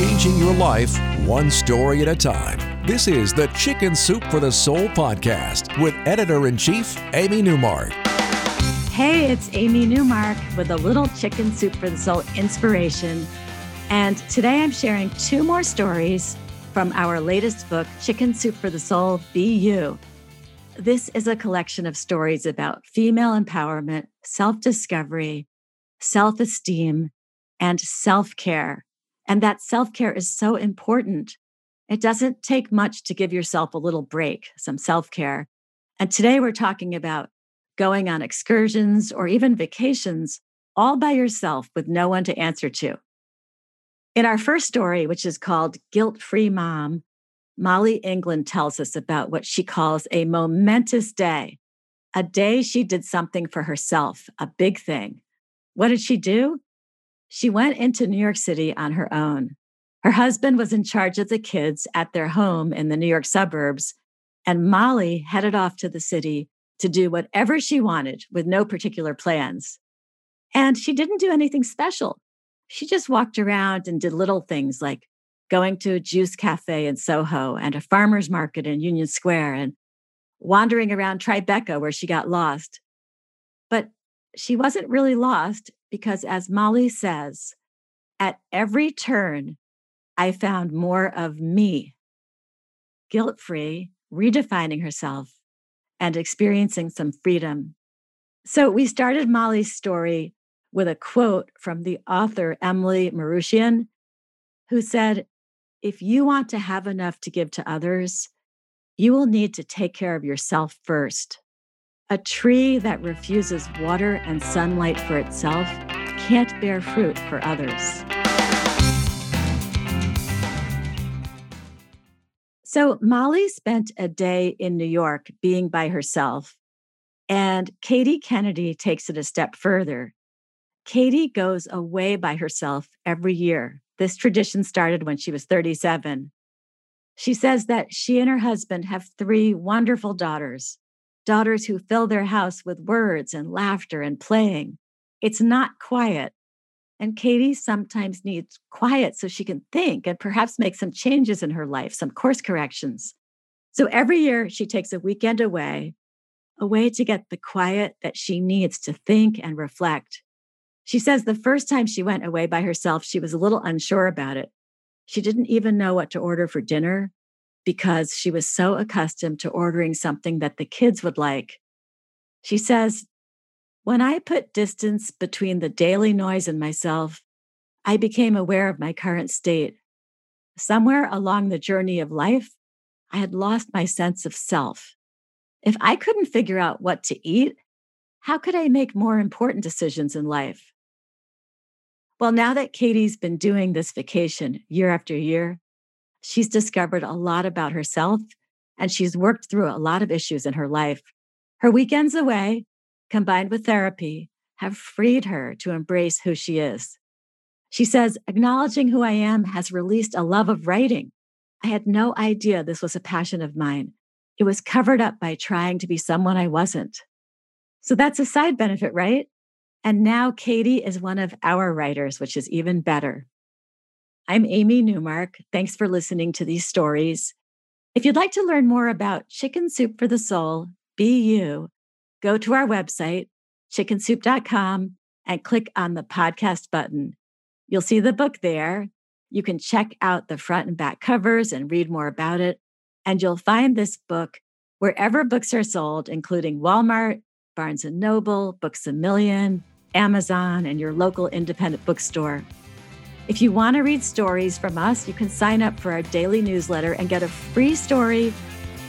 changing your life one story at a time. This is the Chicken Soup for the Soul podcast with editor in chief, Amy Newmark. Hey, it's Amy Newmark with a little Chicken Soup for the Soul inspiration. And today I'm sharing two more stories from our latest book, Chicken Soup for the Soul Be You. This is a collection of stories about female empowerment, self discovery, self esteem, and self care. And that self care is so important. It doesn't take much to give yourself a little break, some self care. And today we're talking about going on excursions or even vacations all by yourself with no one to answer to. In our first story, which is called Guilt Free Mom, Molly England tells us about what she calls a momentous day, a day she did something for herself, a big thing. What did she do? She went into New York City on her own. Her husband was in charge of the kids at their home in the New York suburbs, and Molly headed off to the city to do whatever she wanted with no particular plans. And she didn't do anything special. She just walked around and did little things like going to a juice cafe in Soho and a farmer's market in Union Square and wandering around Tribeca where she got lost. But she wasn't really lost because, as Molly says, at every turn, I found more of me, guilt free, redefining herself, and experiencing some freedom. So we started Molly's story with a quote from the author Emily Maroutian, who said, if you want to have enough to give to others, you will need to take care of yourself first. A tree that refuses water and sunlight for itself can't bear fruit for others. So, Molly spent a day in New York being by herself, and Katie Kennedy takes it a step further. Katie goes away by herself every year this tradition started when she was 37. She says that she and her husband have three wonderful daughters, daughters who fill their house with words and laughter and playing. It's not quiet. And Katie sometimes needs quiet so she can think and perhaps make some changes in her life, some course corrections. So every year she takes a weekend away, away to get the quiet that she needs to think and reflect. She says the first time she went away by herself, she was a little unsure about it. She didn't even know what to order for dinner because she was so accustomed to ordering something that the kids would like. She says, When I put distance between the daily noise and myself, I became aware of my current state. Somewhere along the journey of life, I had lost my sense of self. If I couldn't figure out what to eat, how could I make more important decisions in life? Well, now that Katie's been doing this vacation year after year, she's discovered a lot about herself and she's worked through a lot of issues in her life. Her weekends away, combined with therapy, have freed her to embrace who she is. She says, acknowledging who I am has released a love of writing. I had no idea this was a passion of mine. It was covered up by trying to be someone I wasn't. So that's a side benefit, right? And now Katie is one of our writers, which is even better. I'm Amy Newmark. Thanks for listening to these stories. If you'd like to learn more about Chicken Soup for the Soul, be you, go to our website, chickensoup.com, and click on the podcast button. You'll see the book there. You can check out the front and back covers and read more about it. And you'll find this book wherever books are sold, including Walmart, Barnes and Noble, Books a Million, Amazon, and your local independent bookstore. If you want to read stories from us, you can sign up for our daily newsletter and get a free story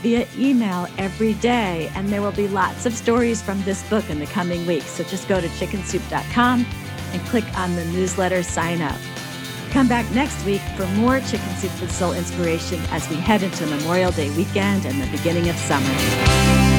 via email every day. And there will be lots of stories from this book in the coming weeks. So just go to chickensoup.com and click on the newsletter sign up. Come back next week for more Chicken Soup for Soul inspiration as we head into Memorial Day weekend and the beginning of summer.